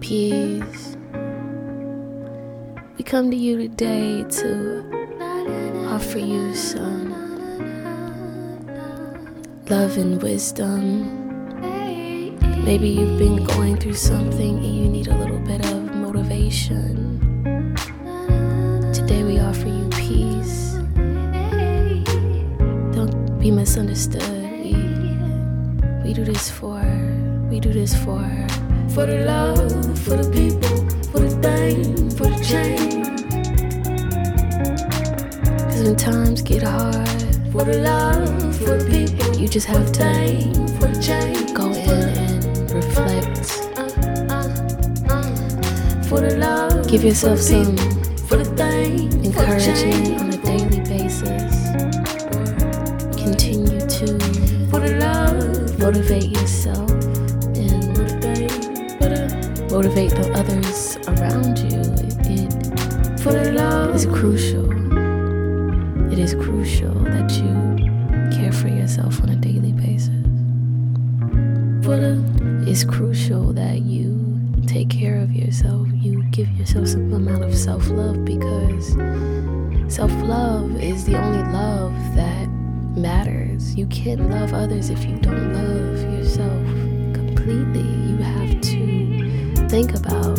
Peace. We come to you today to offer you some love and wisdom. Maybe you've been going through something and you need a little bit of motivation. Today we offer you peace. Don't be misunderstood. We, we do this for, we do this for, for the love, for the people, for the thing, for the change. Cause when times get hard, for the love, for the people, you just have to for the change. go in and reflect. For the love, give yourself some for the thing, encouragement on a daily basis. Continue to for the love, motivate yourself motivate the others around you. It for love is crucial. It is crucial that you care for yourself on a daily basis. For it's crucial that you take care of yourself. You give yourself some amount of self love because self love is the only love that matters. You can't love others if you don't love yourself completely. You have to think about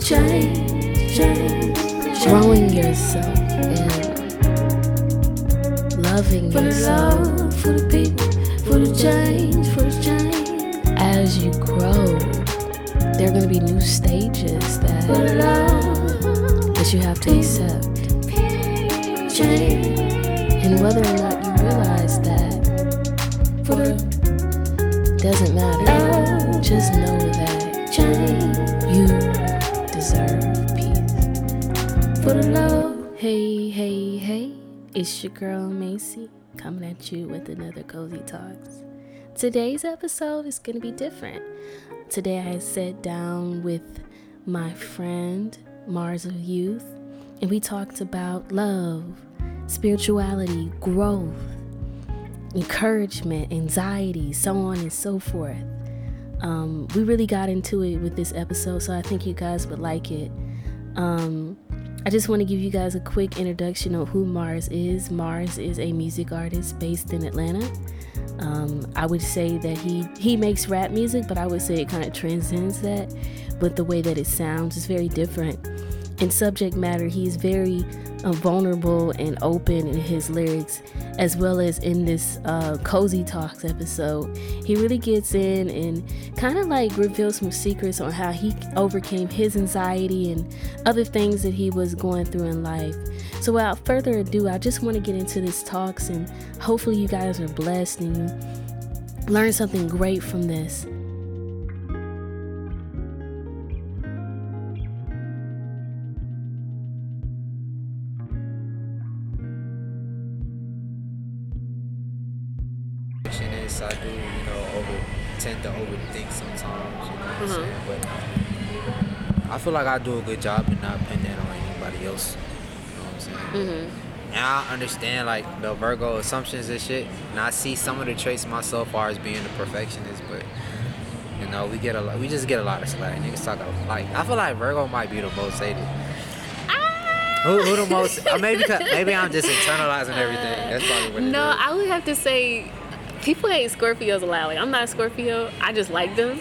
change, change, growing yourself and loving for yourself. The love, for the people, for the change, for the change. As you grow, there are going to be new stages that, that you have to accept. Change. And whether or not you realize that doesn't matter. Just know that you deserve peace. For the love. Hey, hey, hey. It's your girl Macy coming at you with another Cozy Talks. Today's episode is going to be different. Today I sat down with my friend Mars of Youth and we talked about love, spirituality, growth, encouragement, anxiety, so on and so forth. Um, we really got into it with this episode, so I think you guys would like it. Um, I just want to give you guys a quick introduction of who Mars is. Mars is a music artist based in Atlanta. Um, I would say that he he makes rap music, but I would say it kind of transcends that. But the way that it sounds is very different. In subject matter, he's very uh, vulnerable and open in his lyrics, as well as in this uh, cozy talks episode. He really gets in and kind of like reveals some secrets on how he overcame his anxiety and other things that he was going through in life. So, without further ado, I just want to get into this talks, and hopefully, you guys are blessed and you learn something great from this. Tend to overthink sometimes, you know what I'm saying? But I feel like I do a good job in not putting that on anybody else. You know what I'm saying? Mm-hmm. Now I understand like the Virgo assumptions and shit, and I see some of the traits myself far as being a perfectionist, but you know we get a lot, we just get a lot of slack. Niggas talk a- like I feel like Virgo might be the most hated. Who, who the most? uh, maybe maybe I'm just internalizing everything. That's probably what it No, is. I would have to say people hate Scorpios a lot. Like I'm not a Scorpio. I just like them.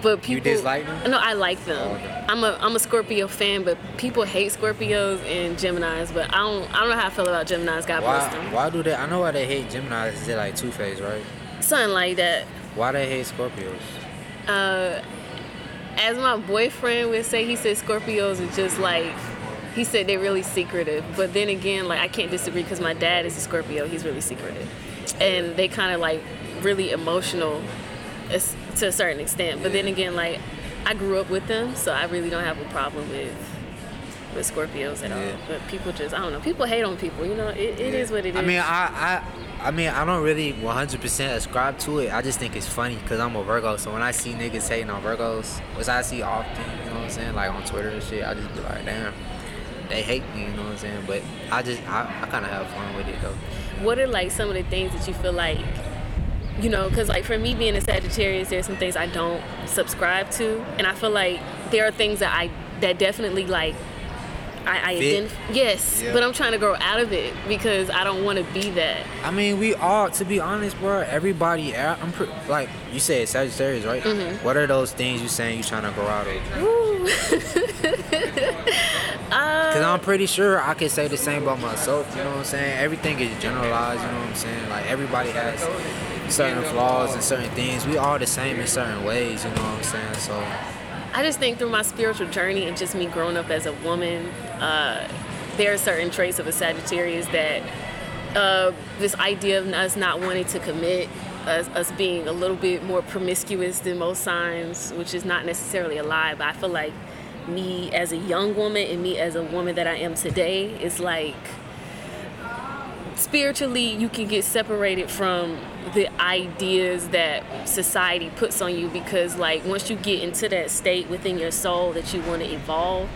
But people You dislike them? No, I like them. Oh, okay. I'm a I'm a Scorpio fan, but people hate Scorpios and Geminis. But I don't I don't know how I feel about Geminis. God bless them. Why do they? I know why they hate Geminis. Is they like Two Face, right? Something like that. Why they hate Scorpios? Uh, as my boyfriend would say, he said Scorpios are just like. He said they're really secretive, but then again, like I can't disagree because my dad is a Scorpio. He's really secretive, and they kind of like really emotional, to a certain extent. But then again, like I grew up with them, so I really don't have a problem with with Scorpios at all. But people just, I don't know. People hate on people. You know, it, it is what it is. I mean, I, I, I mean, I don't really 100% ascribe to it. I just think it's funny because I'm a Virgo. So when I see niggas hating on Virgos, which I see often, you know what I'm saying, like on Twitter and shit, I just be like, damn, they hate me, you know what I'm saying. But I just, I, I kind of have fun with it though. what are like some of the things that you feel like you know, because like for me being a Sagittarius, there's some things I don't subscribe to, and I feel like there are things that I that definitely like. I, I identif- yes, Yeah. but I'm trying to grow out of it because I don't want to be that. I mean, we all, to be honest, bro. Everybody, I'm pre- like you said, Sagittarius, right? Mm-hmm. What are those things you saying you're trying to grow out of? Cause I'm pretty sure I could say the same about myself. You know what I'm saying? Everything is generalized. You know what I'm saying? Like everybody has certain flaws and certain things. We all the same in certain ways. You know what I'm saying? So I just think through my spiritual journey and just me growing up as a woman, uh, there are certain traits of a Sagittarius that uh, this idea of us not wanting to commit, us, us being a little bit more promiscuous than most signs, which is not necessarily a lie, but I feel like me as a young woman and me as a woman that I am today is like spiritually you can get separated from the ideas that society puts on you because like once you get into that state within your soul that you want to evolve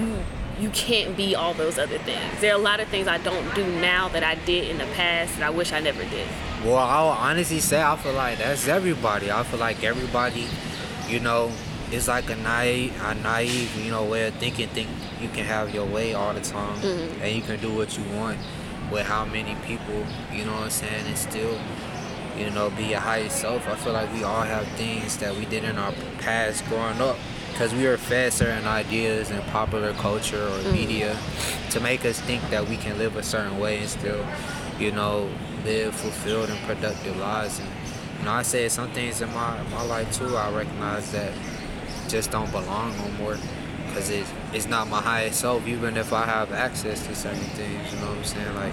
you you can't be all those other things there are a lot of things i don't do now that i did in the past that i wish i never did Well, I'll honestly say I feel like that's everybody. I feel like everybody, you know, is like a naive, a naive, you know, way of thinking. Think you can have your way all the time, mm-hmm. and you can do what you want with how many people, you know what I'm saying, and still, you know, be your highest self. I feel like we all have things that we did in our past growing up. Because we were fed certain ideas in popular culture or mm-hmm. media to make us think that we can live a certain way and still, you know, live fulfilled and productive lives. And you know, I said some things in my my life too. I recognize that just don't belong no more because it's it's not my highest self. Even if I have access to certain things, you know what I'm saying? Like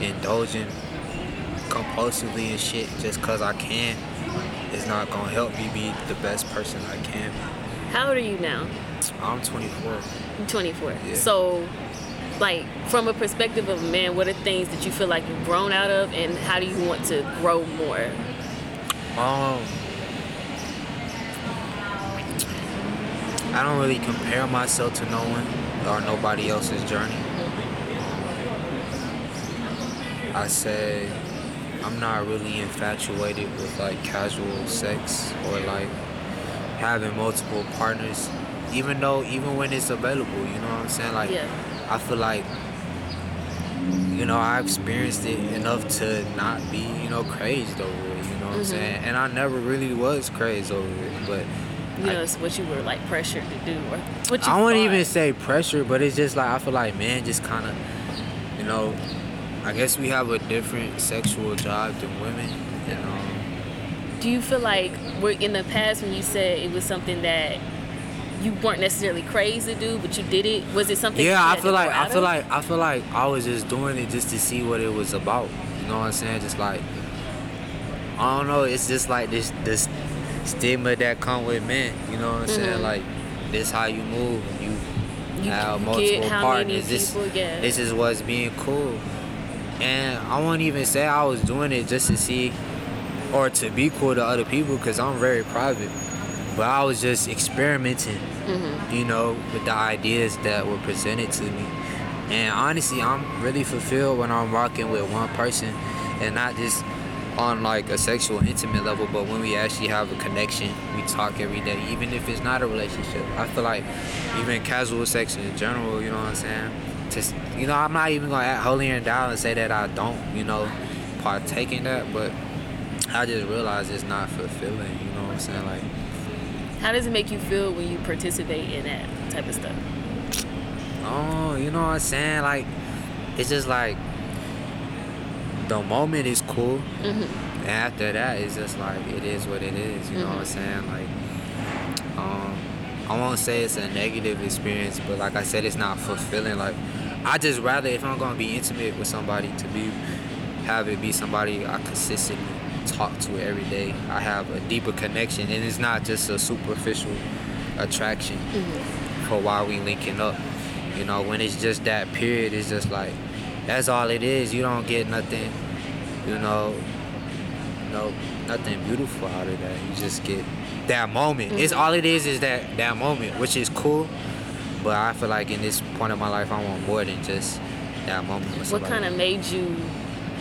indulging compulsively and shit just because I can is not gonna help me be the best person I can. be. how old are you now I'm 24. i'm 24 Yeah. so like from a perspective of a man what are things that you feel like you've grown out of and how do you want to grow more Um, I don't really compare myself to no one or nobody else's journey. I say I'm not really infatuated with like casual sex or like having multiple partners, even though even when it's available, you know what I'm saying? Like Yeah. I feel like you know I experienced it enough to not be you know crazed over it. You know what I'm mm-hmm. saying? And I never really was crazed over it, but. You know, it's what you were like pressured to do, or what you. I wouldn't even say pressure, but it's just like I feel like men just kind of, you know, I guess we have a different sexual drive than women, and um, Do you feel like we're in the past when you said it was something that you weren't necessarily crazy to do, but you did it? Was it something? yeah, you I feel like I feel of? like I feel like I was just doing it just to see what it was about. You know what I'm saying? Just like I don't know, it's just like this this stigma that come with men. You know what I'm saying? Mhm. Like this how you move. You, You have get multiple how partners. This yeah. this is what's being cool. And I won't even say I was doing it just to see or to be cool to other people because I'm very private. But I was just experimenting, you know, with the ideas that were presented to me. And honestly, I'm really fulfilled when I'm rocking with one person and not just on like a sexual intimate level, but when we actually have a connection, we talk every day, even if it's not a relationship. I feel like even casual sex in general, you know what I'm saying? Just you know, I'm not even gonna act holier and down and say that I don't, you know, partake in that, but I just realize it's not fulfilling, you know what I'm saying? Like How does it make you feel when you participate in that type of stuff? Oh, you know what I'm saying? Like, it's just like the moment is cool, Mm-hmm. and after that, it's just like it is what it is. You know what I'm saying? Like, um, I won't say it's a negative experience, but like I said, it's not fulfilling. Like, I just rather if I'm gonna be intimate with somebody to be have it be somebody I consistently talk to every day. I have a deeper connection, and it's not just a superficial attraction for why we linking up. You know, when it's just that period, it's just like that's all it is. You don't get nothing, you know, no nothing beautiful out of that. You just get that moment. It's mm-hmm. all it is is that that moment, which is cool. But I feel like in this point of my life, I want more than just that moment. What kind of made you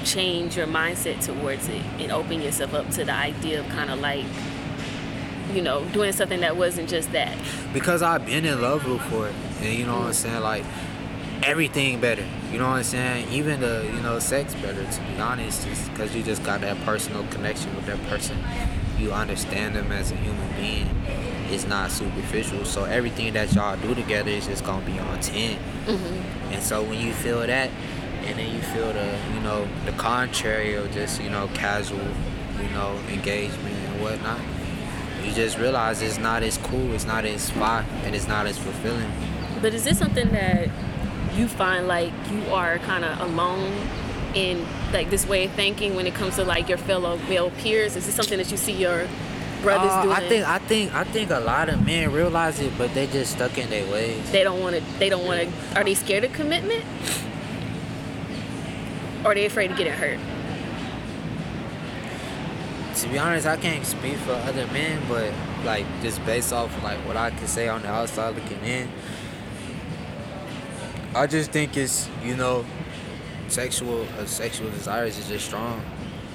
change your mindset towards it and open yourself up to the idea of kind of like you know doing something that wasn't just that because I've been in love before, and you know what I'm mm. saying, like everything better. You know what I'm saying? Even the you know sex better. To be honest, just because you just got that personal connection with that person, you understand them as a human being. It's not superficial. So everything that y'all do together is just gonna be on 10 mm-hmm. And so when you feel that, and then you feel the you know the contrary of just you know casual, you know engagement and whatnot you just realize it's not as cool, it's not as fun, and it's not as fulfilling. But is this something that you find like you are kind of alone in like this way of thinking when it comes to like your fellow male peers? Is this something that you see your brothers uh, doing? I think I think I think a lot of men realize it, but they just stuck in their ways. They don't want to. They don't want to. Are they scared of commitment? Or are they afraid of getting hurt? to be honest, I can't speak for other men, but like just based off like what I can say on the outside looking in, I just think it's you know, sexual uh, sexual desires is just strong,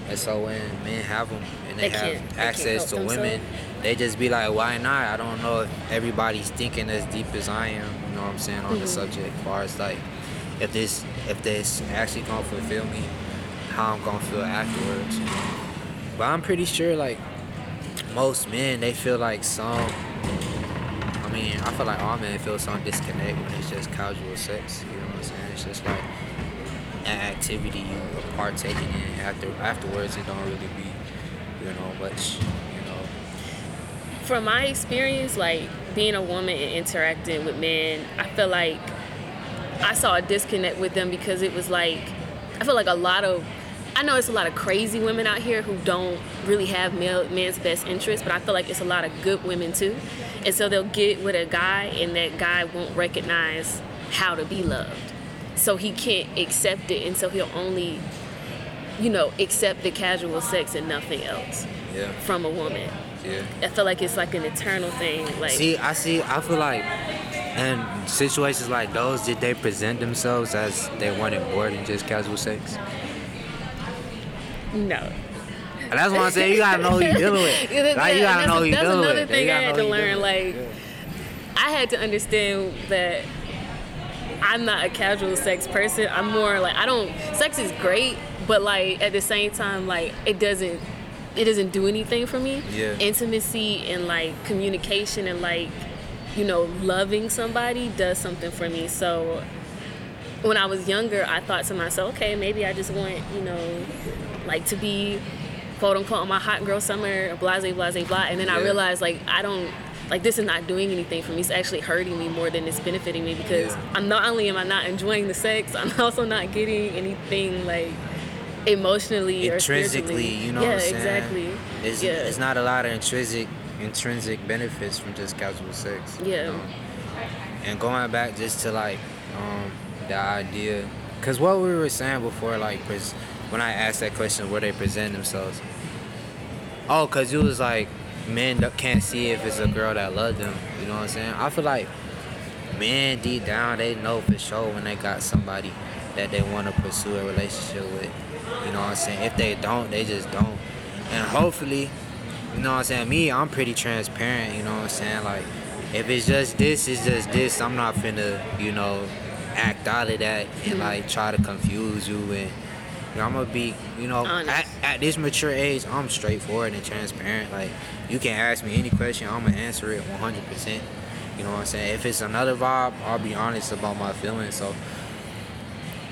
and so when men have them and they, they have access to women, they just be like, why not? I don't know if everybody's thinking as deep as I am. You know what I'm saying on mm-hmm. the subject, as far as like if this if this actually gonna fulfill me, how I'm gonna feel afterwards. But I'm pretty sure like most men they feel like some mean, I feel like all men feel some disconnect when it's just casual sex. You know what I'm saying? It's just like an activity you are partaking in after afterwards it don't really be, you know, much, you know. From my experience, like being a woman and interacting with men, I feel like I saw a disconnect with them because it was like I feel like a lot of I know it's a lot of crazy women out here who don't really have male man's best interest, but I feel like it's a lot of good women too. And so they'll get with a guy and that guy won't recognize how to be loved. So he can't accept it and so he'll only you know, accept the casual sex and nothing else yeah. from a woman. Yeah. I feel like it's like an eternal thing. Like See, I see I feel like and situations like those, did they present themselves as they wanted more than just casual sex? No. And that's what I'm saying. You gotta know who you're dealing with. yeah, like, you gotta know who you're dealing with. That's another thing I had to learn. Like, yeah. I had to understand that I'm not a casual sex person. I'm more like I don't. Sex is great, but like at the same time, like it doesn't. It doesn't do anything for me. Yeah. Intimacy and like communication and like, you know, loving somebody does something for me. So when I was younger, I thought to myself, okay, maybe I just want, you know, like to be quote unquote on my hot girl summer, blase, blase, blah. And then yeah. I realized like I don't like this is not doing anything for me. It's actually hurting me more than it's benefiting me because yeah. I'm not only am I not enjoying the sex, I'm also not getting anything like emotionally intrinsically. you know, yeah, exactly. It's, yeah. it's not a lot of intrinsic intrinsic benefits from just casual sex. Yeah. You know? And going back just to like um, the idea, because what we were saying before, like, was when I asked that question, where they present themselves. Oh, cause you was like, men can't see if it's a girl that loves them. You know what I'm saying? I feel like men deep down they know for sure when they got somebody that they want to pursue a relationship with. You know what I'm saying? If they don't, they just don't. And hopefully, you know what I'm saying? Me, I'm pretty transparent. You know what I'm saying? Like, if it's just this, it's just this. I'm not finna, you know, act out of that and like try to confuse you and you know, I'm gonna be, you know, at, at, this mature age, I'm straightforward and transparent. Like, you can ask me any question, I'm gonna answer it 100%. You know what I'm saying? If it's another vibe, I'll be honest about my feelings. So,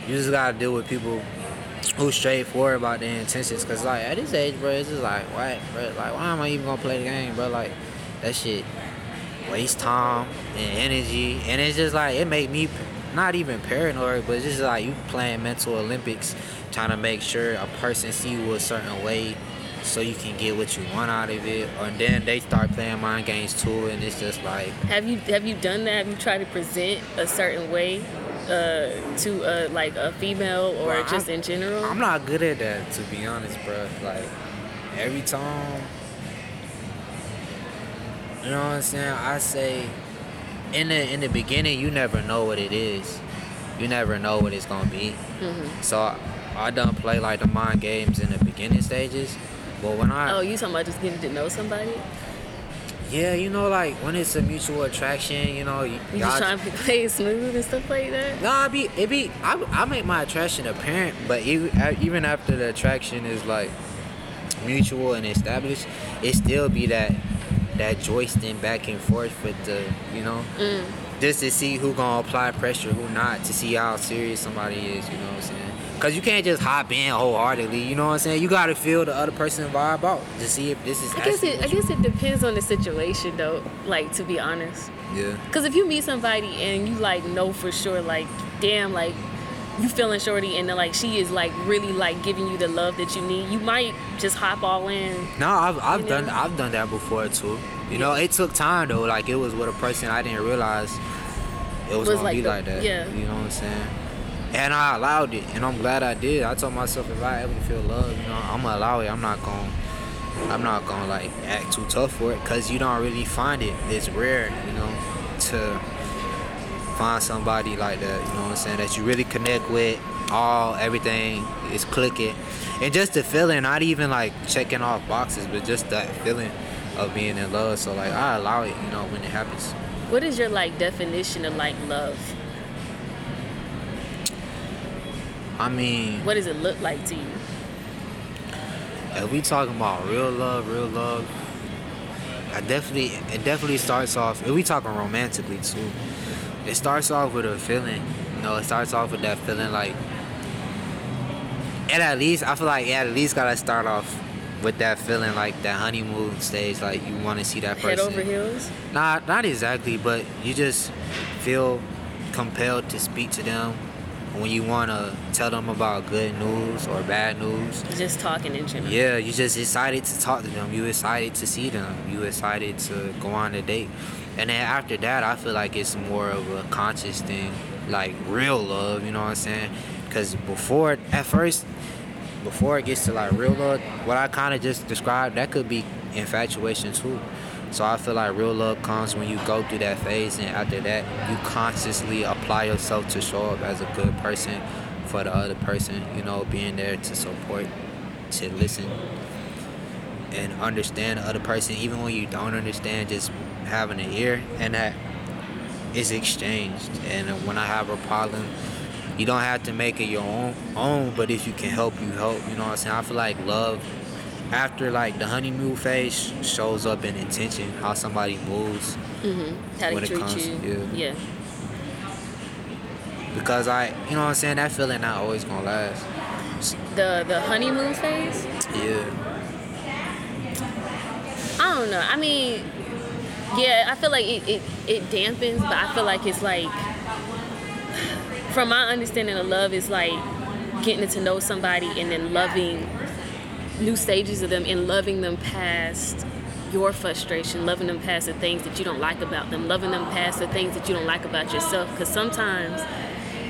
you just gotta deal with people who straightforward about their intentions. Cause like at this age, bro, it's just like, what, bro? Like, why am I even gonna play the game, bro? Like, that shit waste time and energy, and it's just like it make me not even paranoid, but just like you playing mental Olympics trying to make sure a person see you a certain way so you can get what you want out of it. And then they start playing mind games too and it's just like have you have you done that? Have you tried to present a certain way uh, to uh, like a female or well, just I'm, in general? I'm not good at that to be honest bro like every time you know what i'm saying? I say in the in the beginning you never know what it is you never know what it's gonna be mm-hmm. so I done play like the mind games in the beginning stages, but when I Oh, you talking about just getting to know somebody? yeah, you know, like when it's a mutual attraction, you know, You just trying to play it smooth and stuff like that? No, I be it be I, I make my attraction apparent, but even even after the attraction is like mutual and established, it still be that that joisting back and forth with the you know Mm. just to see who gonna apply pressure, who not, to see how serious somebody is. You know what I'm saying? Cause you can't just hop in wholeheartedly. You know what I'm saying? You gotta feel the other person vibe out to see if this is. I guess it. I guess it depends on the situation, though. Like to be honest, Yeah. because if you meet somebody and you like know for sure, like, damn, like you feeling shorty, and then like she is like really like giving you the love that you need, you might just hop all in. No, I've I've You done know? I've done that before too. You know, it took time though. Like it was with a person I didn't realize it was, Was gonna like be the- like that. yeah. You know what I'm saying? And I allowed it, and I'm glad I did. I told myself if I ever feel love, you know, I'm gonna allow it. I'm not gonna, I'm not gonna like act too tough for it, cause you don't really find it. It's rare, you know, to find somebody like that. You know what I'm saying? That you really connect with. All everything is clicking, and just the feeling, not even like checking off boxes, but just that feeling of being in love. So like I allow it, you know, when it happens. What is your like definition of like love? I mean, What does it look like to you? if we talking about real love, real love, I definitely it definitely starts off. If we talking romantically too, it starts off with a feeling. You know, it starts off with that feeling like. And at least I feel like it at least gotta start off with that feeling like that honeymoon stage, like you want to see that person. Head over heels? Not not exactly, but you just feel compelled to speak to them when you want to tell them about good news or bad news. Just talking in general. Yeah, you just excited to talk to them. You excited to see them. You excited to go on a date. And then after that, I feel like it's more of a conscious thing, like real love. You know what I'm saying? Because before, at first, before it gets to like real love, what I kind of just described, that could be infatuation too. So I feel like real love comes when you go through that phase, and after that, you consciously apply yourself to show up as a good person for the other person. You know, being there to support, to listen, and understand the other person, even when you don't understand. Just having an ear, and that is exchanged. And when I have a problem, you don't have to make it your own own but if you can help you help you know what i'm saying i feel like love after like the honeymoon phase shows up in intention how somebody moves Mm-hmm. How they When it treat comes- you. yeah. because i you know what i'm saying that feeling not always gonna last The the honeymoon phase? yeah I don't know. I mean, yeah, I feel like it, it, it dampens, but I feel like it's like, from my understanding of love, it's like getting to know somebody and then loving new stages of them and loving them past your frustration, loving them past the things that you don't like about them, loving them past the things that you don't like about yourself. Because sometimes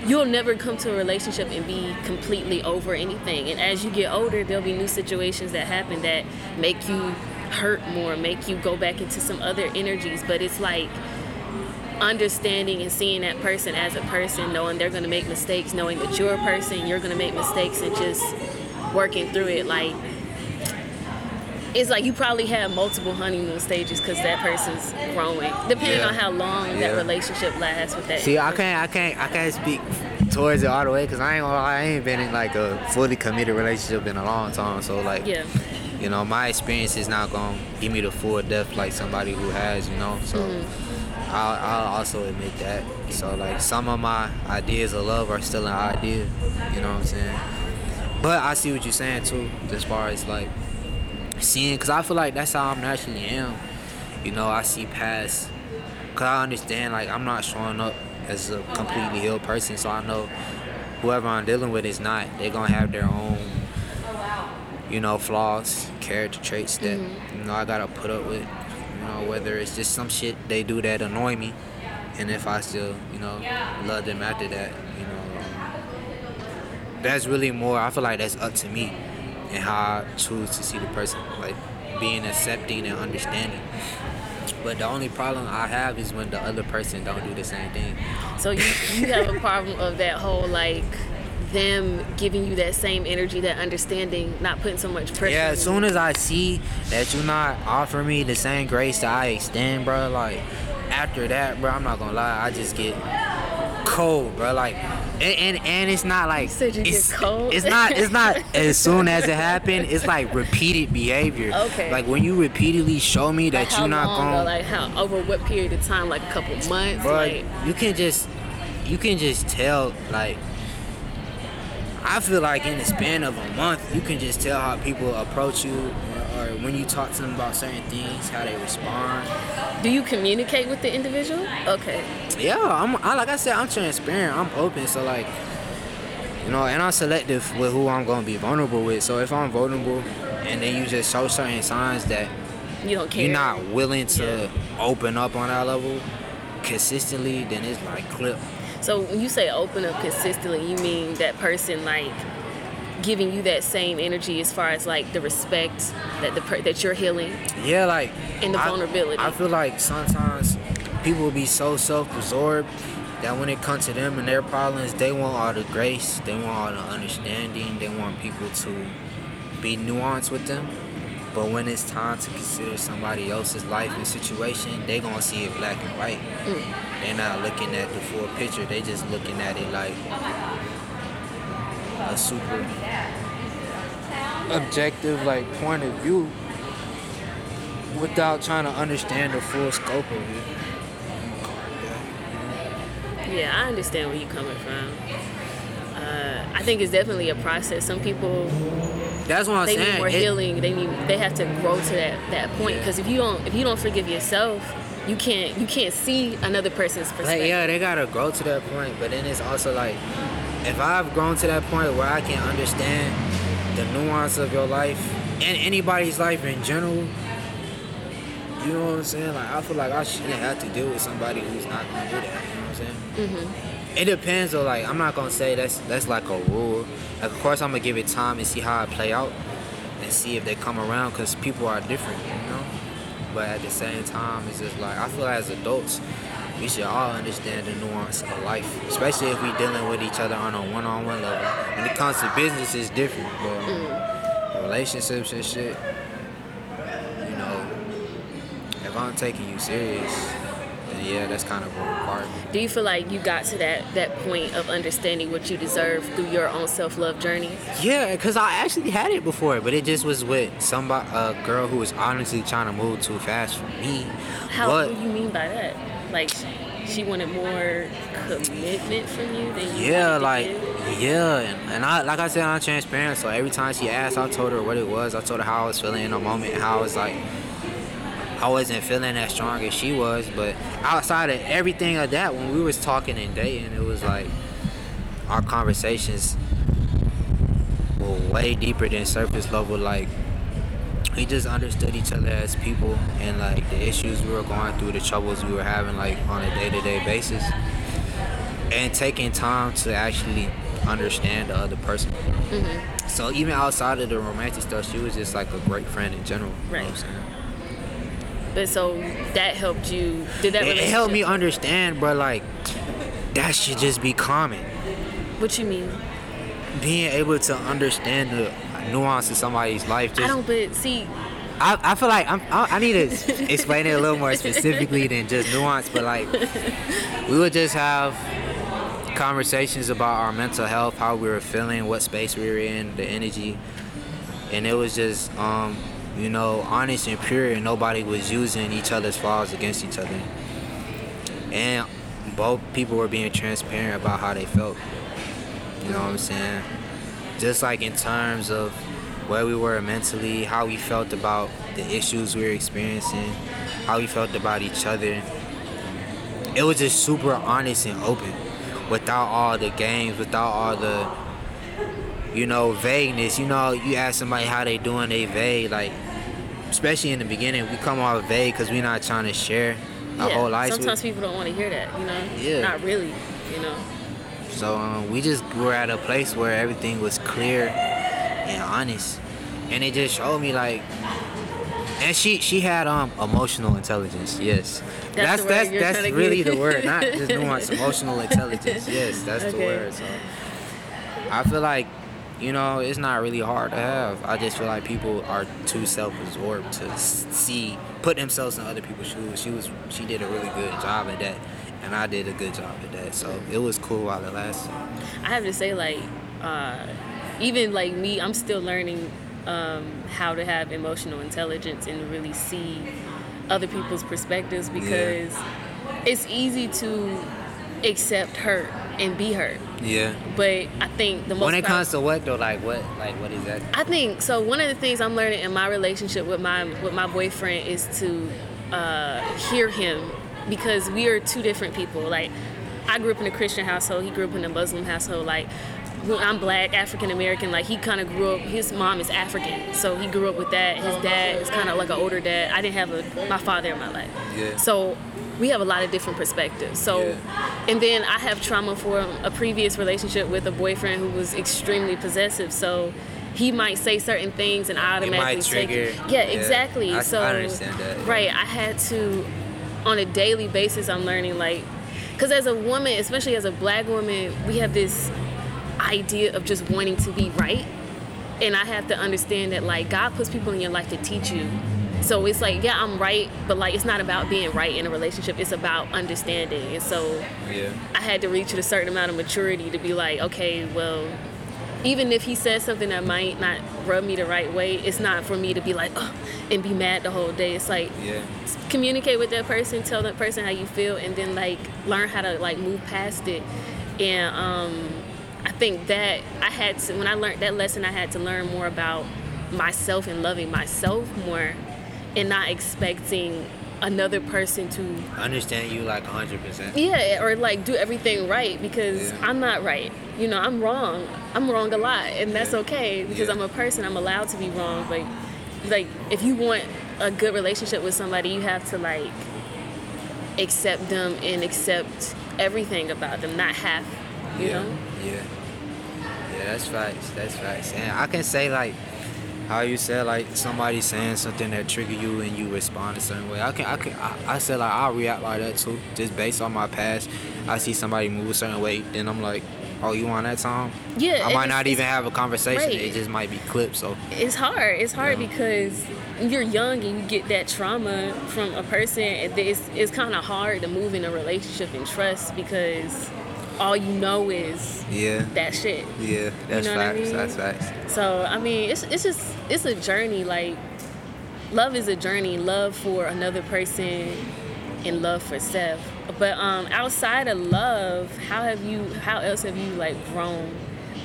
you'll never come to a relationship and be completely over anything. And as you get older, there'll be new situations that happen that make you hurt more, make you go back into some other energies. But it's like understanding and seeing that person as a person, knowing they're gonna make mistakes, knowing that you're a person, you're gonna make mistakes, and just working through it. Like it's like you probably have multiple honeymoon stages because that person's growing, depending Yeah. on how long that relationship lasts with that. see i can't i can't i can't speak towards it all the way because i ain't i ain't been in like a fully committed relationship in a long time so like Yeah. You know my experience is not gonna give me the full depth like somebody who has you know so Mm-hmm. I'll, I'll also admit that. So like some of my ideas of love are still an idea you know what i'm saying? But i see what you're saying too as far as like seeing because i feel like that's how i'm naturally am. You know i see past because i understand like i'm not showing up as a completely ill person so i know whoever i'm dealing with is not. They're gonna have their own you know, flaws, character traits that you know I gotta put up with. You know, whether it's just some shit they do that annoy me, and if I still, you know, love them after that, you know, um, that's really more. I feel like that's up to me and how I choose to see the person, like being accepting and understanding. But the only problem I have is when the other person don't do the same thing. So you, you have a problem of that whole like them giving you that same energy, that understanding, not putting so much pressure. Yeah, as soon as I see that you're not offering me the same grace that I extend, bro, like after that, bro, I'm not gonna lie, I just get cold, bro. Like, and and, and it's not like said you get it's, cold? It's not. It's not as soon as it happened. It's like repeated behavior. Okay. Like when you repeatedly show me that Like you're not going, though? Like how over what period of time? Like a couple months? bro, Like you can just you can just tell like. I feel like in the span of a month, you can just tell how people approach you, or, or when you talk to them about certain things, how they respond. do you communicate with the individual? Okay. Yeah, I'm. I, like I said, I'm transparent. I'm open. So like, you know, and I'm selective with who I'm gonna be vulnerable with. So if I'm vulnerable, and then you just show certain signs that You don't care. you're not willing to Yeah. open up on that level consistently, then it's like clip. So when you say open up consistently, you mean that person like giving you that same energy as far as like the respect that the per- that you're healing. Yeah, like And the I- vulnerability. I feel like sometimes people will be so self-absorbed that when it comes to them and their problems, they want all the grace, they want all the understanding, they want people to be nuanced with them. But when it's time to consider somebody else's life and situation, they gonna see it black and white. Mm. They're not looking at the full picture. They just looking at it like a super objective like point of view without trying to understand the full scope of it. Yeah, I understand where you're coming from. Uh, I think it's definitely a process. Some people That's what I'm they saying. need more It- healing. They need they have to grow to that that point. Yeah. Because if you don't if you don't forgive yourself, you can't you can't see another person's perspective. Like yeah, they gotta grow to that point, but then it's also like if I've grown to that point where I can understand the nuance of your life and anybody's life in general, you know what I'm saying? Like I feel like I shouldn't have to deal with somebody who's not gonna do that. You know what I'm saying? Mm-hmm. It depends though. Like I'm not gonna say that's that's like a rule. Like of course I'm gonna give it time and see how it play out, and see if they come around because people are different, you know. But at the same time, it's just like I feel like as adults, we should all understand the nuance of life, especially if we dealing with each other on a one-on-one level. When it comes to business, it's different, but mm. relationships and shit, you know, if I'm taking you serious, then yeah, that's kind of a requirement. Do you feel like you got to that that point of understanding what you deserve through your own self love journey? Yeah, cause I actually had it before, but it just was with somebody, a girl who was honestly trying to move too fast for me. How but what do you mean by that? Like she wanted more commitment from you than you yeah, wanted to like yeah, and, and I like I said, I'm transparent. So every time she asked, I told her what it was. I told her how I was feeling in the moment, how I was like. I wasn't feeling as strong as she was, but outside of everything of that, when we was talking and dating, it was like our conversations were way deeper than surface level. Like we just understood each other as people and like the issues we were going through, the troubles we were having like on a day to day basis, and taking time to actually understand the other person. Mm-hmm. So even outside of the romantic stuff, she was just like a great friend in general. You know what I'm Right. saying? But so that helped you. Did that? It, helped me understand, but like that should just be common. What you mean? Being able to understand the nuance of somebody's life. Just, I don't. But see, I, I feel like I'm, I, I need to explain it a little more specifically than just nuance, but like we would just have conversations about our mental health, how we were feeling, what space we were in, the energy, and it was just um, you know honest and pure, and nobody was using each other's flaws against each other, and both people were being transparent about how they felt. You know what I'm saying? Just like in terms of where we were mentally, how we felt about the issues we were experiencing, how we felt about each other. It was just super honest and open without all the games, without all the you know, vagueness. You know, you ask somebody how they doing, they vague. Like, especially in the beginning, we come off vague because we're not trying to share our yeah, whole lives. with- sometimes people don't want to hear that. You know. Yeah. Not really. You know. So um, we just were at a place where everything was clear and honest, and it just showed me like, and she she had um emotional intelligence. Yes, That's that's word that's that's, really the word, not just nuance. Emotional intelligence. Yes, that's the word. So I feel like, you know, it's not really hard to have. I just feel like people are too self-absorbed to see, put themselves in other people's shoes. She was, she did a really good job at that, and I did a good job at that. So it was cool while it lasted. I have to say, like, uh, even like me, I'm still learning um, how to have emotional intelligence and really see other people's perspectives because it's easy to accept hurt and be hurt. Yeah. But I think the most When it comes to what though, like what, like what exactly? I think so. One of the things I'm learning in my relationship with my with my boyfriend is to uh, hear him because we are two different people. Like I grew up in a Christian household. He grew up in a Muslim household. Like I'm black, African American. Like he kind of grew up. His mom is African, so he grew up with that. His dad is kind of like an older dad. I didn't have a, my father in my life. Yeah. So we have a lot of different perspectives. So, Yeah. and then I have trauma for a previous relationship with a boyfriend who was extremely possessive. So he might say certain things and I automatically take trigger. it. Yeah, exactly. I, so I understand that. right, I had to on a daily basis. I'm learning like, because as a woman, especially as a black woman, we have this idea of just wanting to be right and I have to understand that like God puts people in your life to teach you. So it's like, yeah, I'm right, but like it's not about being right in a relationship. It's about understanding. And so Yeah. I had to reach a certain amount of maturity to be like, okay, well, even if he says something that might not rub me the right way, it's not for me to be like, oh, and be mad the whole day. It's like Yeah. communicate with that person, tell that person how you feel, and then like learn how to like move past it. And um, I think that I had to when I learned that lesson, I had to learn more about myself and loving myself more, and not expecting another person to understand you like 100%. yeah or like do everything right because Yeah. i'm not right you know i'm wrong i'm wrong a lot and that's Yeah. okay because Yeah. i'm a person i'm allowed to be wrong but like if you want a good relationship with somebody you have to like accept them and accept everything about them not half you yeah. know Yeah. Yeah, that's facts. That's facts. And I can say like how you said like somebody saying something that trigger you and you respond a certain way. I can I can I, I said like I'll react like that too. Just based on my past. I see somebody move a certain way, then I'm like, Oh, you on that time? yeah I might not even have a conversation. Right. It just might be clipped. So it's hard. It's hard Yeah. because you're young and you get that trauma from a person. It's, it's kind of hard to move in a relationship and trust because all you know is yeah. that shit. Yeah, that's know what I facts. mean? That's facts. So I mean, it's it's just it's a journey. Like love is a journey. Love for another person and love for self. But um, outside of love, how have you? How else have you like grown,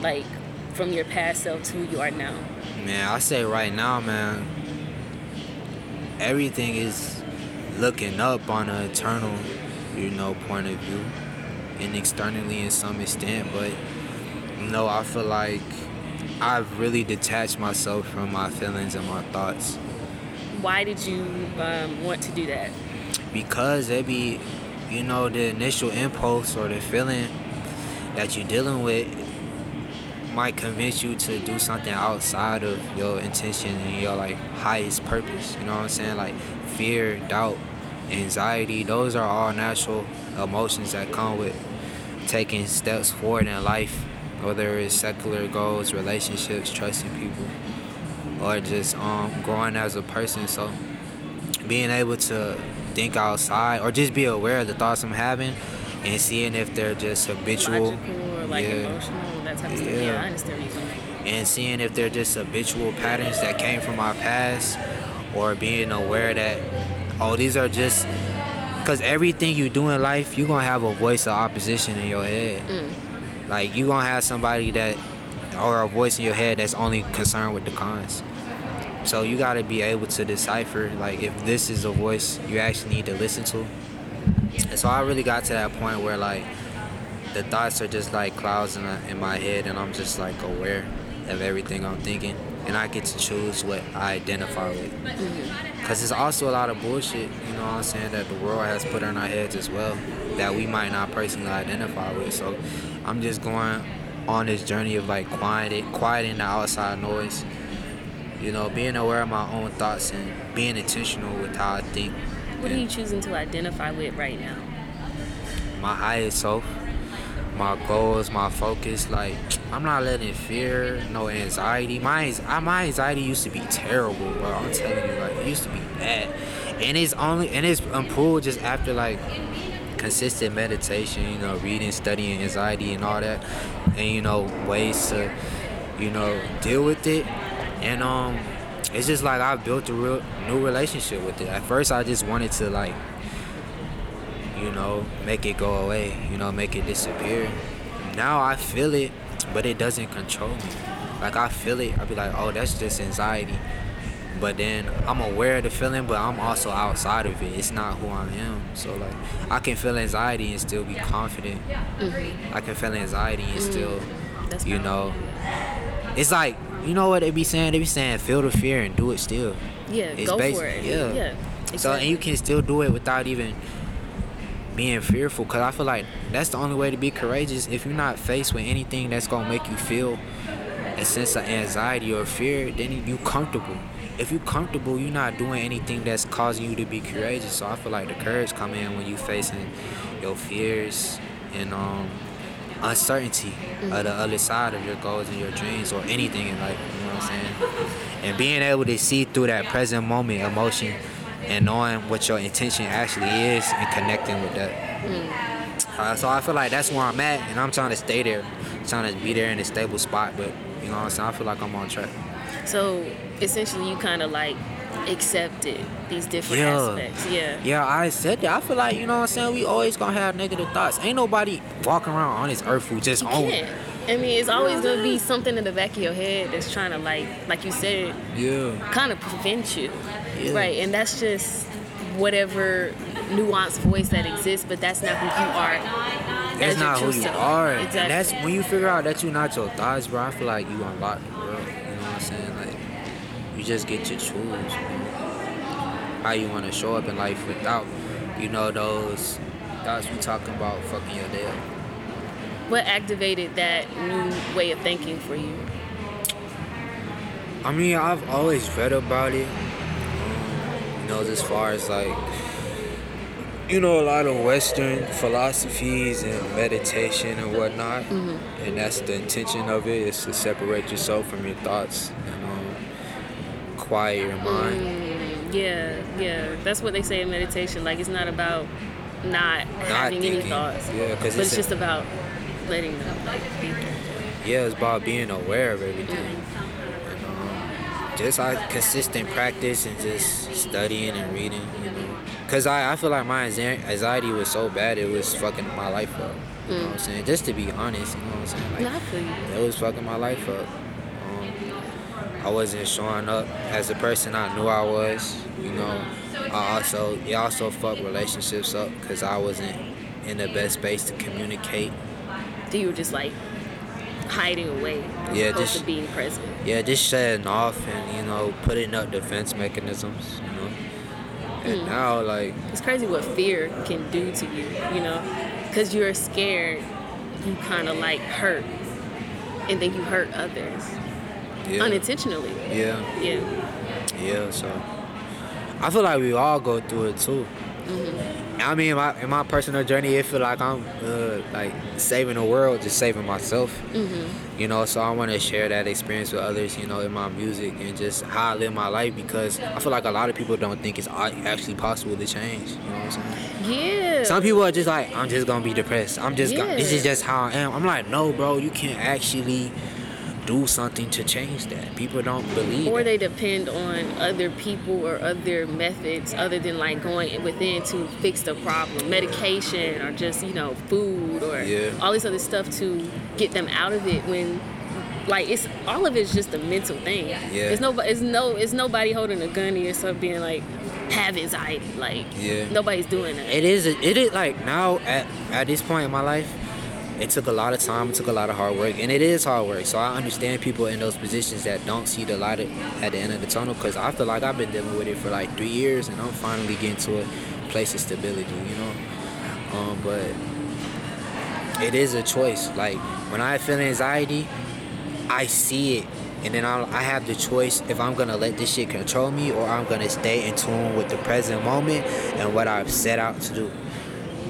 like from your past self to who you are now? Man, I say right now, man, everything is looking up on an eternal, you know, point of view, and externally in some extent. But you know, I feel like I've really detached myself from my feelings and my thoughts Why did you um, want to do that? because it be, you know, the initial impulse or the feeling that you're dealing with might convince you to do something outside of your intention and your like highest purpose. You know what I'm saying? Like fear, doubt, anxiety, those are all natural emotions that come with taking steps forward in life, whether it's secular goals, relationships, trusting people, or just um growing as a person. So being able to think outside or just be aware of the thoughts I'm having and seeing if they're just habitual Logical or like Yeah. emotional, that type of stuff. Yeah. Yeah, I understand what you're saying. and seeing if they're just habitual patterns that came from my past or being aware that oh these are just because everything you do in life you're gonna have a voice of opposition in your head. Mm. Like you're gonna have somebody that or a voice in your head that's only concerned with the cons. So you got to be able to decipher like if this is a voice you actually need to listen to. And so i really got to that point where like the thoughts are just like clouds in, in my head and i'm just like aware of everything i'm thinking and i get to choose what i identify with. Mm-hmm. Because there's also a lot of bullshit you know what i'm saying that the world has put in our heads as well that we might not personally identify with. So i'm just going on this journey of like quieting, quieting the outside noise. You know being aware of my own thoughts and being intentional with how i think. What are you choosing to identify with right now? my highest self, my goals, my focus. Like I'm not letting fear, no anxiety. My my anxiety used to be terrible, bro. I'm telling you, like it used to be bad, and it's only and it's improved just after like consistent meditation, you know, reading, studying anxiety and all that, and you know ways to, you know, deal with it, and um, it's just like I built a real new relationship with it. At first, I just wanted to like, you know, make it go away, you know, make it disappear. Now I feel it, but it doesn't control me. Like I feel it, I'll be like, oh, that's just anxiety. But then I'm aware of the feeling, but I'm also outside of it. It's not who I am. So like, I can feel anxiety and still be confident. Mm-hmm. I can feel anxiety and mm-hmm. still, you know, it's like you know what they be saying? They be saying feel the fear and do it still. Yeah, it's go for it. Yeah. yeah exactly. So and you can still do it without even being fearful. Cause I feel like that's the only way to be courageous. If you're not faced with anything that's gonna make you feel a sense of anxiety or fear, then you comfortable. If you're comfortable, you're not doing anything that's causing you to be courageous. So I feel like the courage come in when you facing your fears and um uncertainty mm-hmm. of the other side of your goals and your dreams or anything in life. You know what I'm saying? And being able to see through that present moment emotion and knowing what your intention actually is and connecting with that. Mm. Uh, so I feel like that's where I'm at, and I'm trying to stay there, trying to be there in a stable spot. But you know what I'm saying? I feel like I'm on track. So essentially, you kind of like accepted these different yeah. aspects. Yeah. Yeah, I said that. I feel like, you know what I'm saying, we always gonna have negative thoughts. Ain't nobody walking around on this earth who just own it. I mean, it's always gonna be something in the back of your head that's trying to like, like you said, yeah, kind of prevent you, yeah. right? And that's just whatever nuanced voice that exists, but that's not who you are. That's not who you are. Exactly. And that's when you figure out that you're not your thoughts, bro. I feel like you unlock the world. You know what I'm saying? Like you just get to choose you know, how you want to show up in life without, you know, those thoughts we talking about fucking your day up. What activated that new way of thinking for you? I mean, I've always read about it. You know, as far as like, you know, a lot of Western philosophies and meditation and whatnot, mm-hmm. and that's the intention of it is to separate yourself from your thoughts and um, quiet your mind. Mm, yeah, yeah. That's what they say in meditation. Like it's not about not, not having thinking. any thoughts. Yeah, because it's, it's, just about letting them like. Yeah, it's about being aware of everything. Mm. Um, just like consistent practice and just studying and reading, you know. Cause I, I feel like my anxiety was so bad it was fucking my life up. You mm. know what I'm saying? Just to be honest, you know what I'm saying? Like, Not for you. It was fucking my life up. I wasn't showing up as the person I knew I was. You know, I also it also fucked relationships up because I wasn't in the best space to communicate. Do you were just like hiding away. Yeah, just being present. Yeah, just shutting off and you know putting up defense mechanisms. You know, and mm. now like it's crazy what fear can do to you. You know, because you're scared, you kind of like hurt, and then you hurt others yeah. unintentionally. Yeah. Yeah. Yeah. So I feel like we all go through it too. Mm-hmm. I mean, in my, in my personal journey, it feel like I'm uh, like saving the world, just saving myself. Mm-hmm. You know, so I want to share that experience with others. You know, in my music and just how I live my life because I feel like a lot of people don't think it's actually possible to change. You know what I'm saying? Yeah. Some people are just like, I'm just gonna be depressed. I'm just, yeah. gonna, this is just how I am. I'm like, no, bro, you can't actually do something to change that. People don't believe. Or they depend on other people or other methods other than like going within to fix the problem, medication or just you know food or yeah. all this other stuff to get them out of it. When like it's all of it's just a mental thing. Yeah. It's no, it's no, it's nobody holding a gun to yourself being like have anxiety. Like yeah. nobody's doing that. It is. It is like now at at this point in my life it took a lot of time, it took a lot of hard work, and it is hard work. So I understand people in those positions that don't see the light at the end of the tunnel because I feel like I've been dealing with it for like three years and I'm finally getting to a place of stability, you know? Um, but it is a choice. Like when I feel anxiety, I see it and then I'll, I have the choice if I'm gonna let this shit control me or I'm gonna stay in tune with the present moment and what I've set out to do.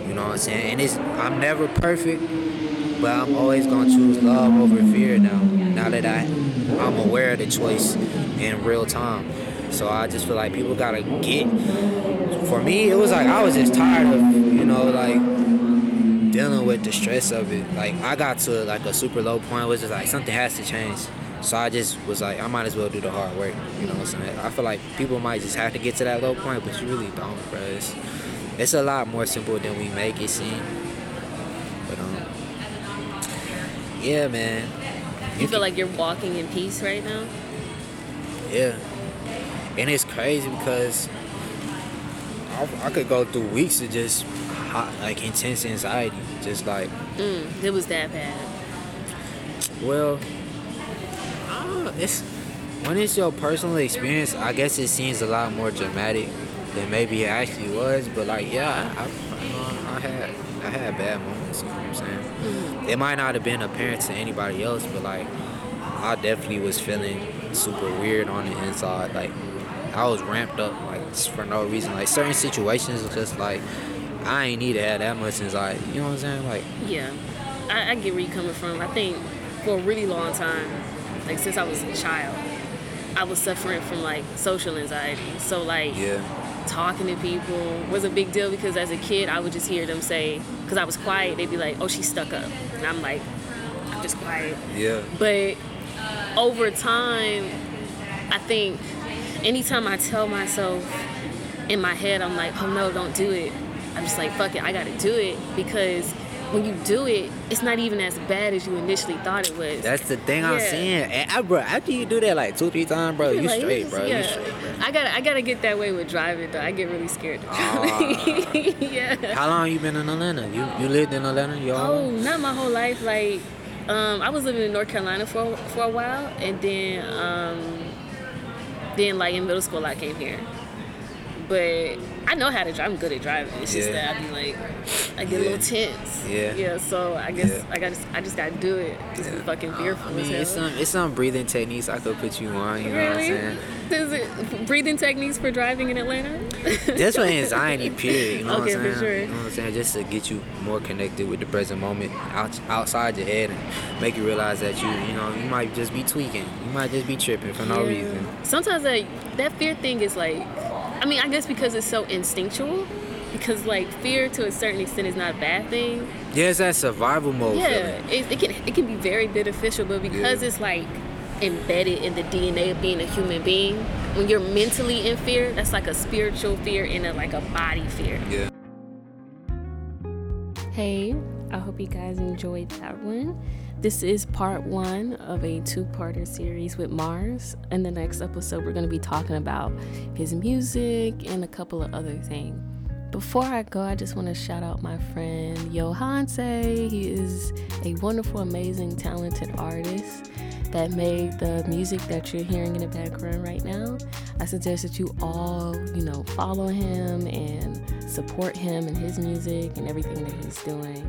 You know what I'm saying? And it's I'm never perfect, but I'm always gonna choose love over fear now. Now that I, I'm aware of the choice in real time. So I just feel like people gotta get. For me, it was like I was just tired of, you know, like dealing with the stress of it. Like I got to like a super low point, which is like something has to change. So I just was like, I might as well do the hard work. You know what I'm saying? I feel like people might just have to get to that low point, but you really don't, bro. It's, it's a lot more simple than we make it seem. Yeah, man. You feel like you're walking in peace right now? Yeah. And it's crazy because I, I could go through weeks of just hot, like intense anxiety, just like. Mm, it was that bad. Well, uh, it's when it's your personal experience. I guess it seems a lot more dramatic than maybe it actually was. But like, yeah, I, I, I had I had bad moments. You know what I'm saying? It might not have been apparent to anybody else, but like, I definitely was feeling super weird on the inside. Like, I was ramped up like for no reason. Like certain situations, just like I ain't need to have that much anxiety. You know what I'm saying? Like, yeah, I, I get where you're coming from. I think for a really long time, like since I was a child, I was suffering from like social anxiety. So like yeah. Talking to people was a big deal because as a kid I would just hear them say because I was quiet they'd be like oh she's stuck up and I'm like I'm just quiet. Yeah. But over time I think anytime I tell myself in my head I'm like oh no don't do it I'm just like fuck it I gotta do it because when you do it, it's not even as bad as you initially thought it was. That's the thing I'm saying. And I, bro, after you do that like two, three times, bro, you like, straight, bro. Yeah. You straight, bro. I gotta, I gotta get that way with driving though. I get really scared to drive. Uh, yeah. How long you been in Atlanta? You you lived in Atlanta? You oh, not my whole life. Like, um, I was living in North Carolina for for a while, and then um, then like in middle school I came here. But I know how to drive. I'm good at driving. It's just yeah. that I be like, I get yeah. a little tense. Yeah. Yeah. So I guess yeah. I got I just gotta do it. Just be fucking fearful. I mean, it's some it's some breathing techniques I could put you on. You really? know what I'm saying? Is it breathing techniques for driving in Atlanta? That's for anxiety. Period. You know okay, what I'm saying? for sure. You know what I'm saying? Just to get you more connected with the present moment, out, outside your head, and make you realize that you you know you might just be tweaking. You might just be tripping for no reason. Sometimes that that fear thing is like I mean, I guess because it's so instinctual. Because like fear to a certain extent is not a bad thing. Yeah, it's that survival mode. Yeah, it, it, can it can be very beneficial, but because yeah. it's like embedded in the DNA of being a human being, when you're mentally in fear, that's like a spiritual fear and a like a body fear. Yeah. Hey, I hope you guys enjoyed that one. This is part one of a two parter series with Mars. In the next episode, we're going to be talking about his music and a couple of other things. Before I go, I just want to shout out my friend Yohance. He is a wonderful, amazing, talented artist that made the music that you're hearing in the background right now. I suggest that you all, you know, follow him and support him and his music and everything that he's doing.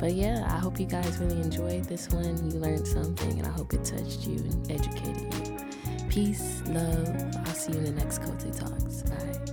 But yeah, I hope you guys really enjoyed this one. You learned something, and I hope it touched you and educated you. Peace, love. I'll see you in the next Cozy Talks. Bye.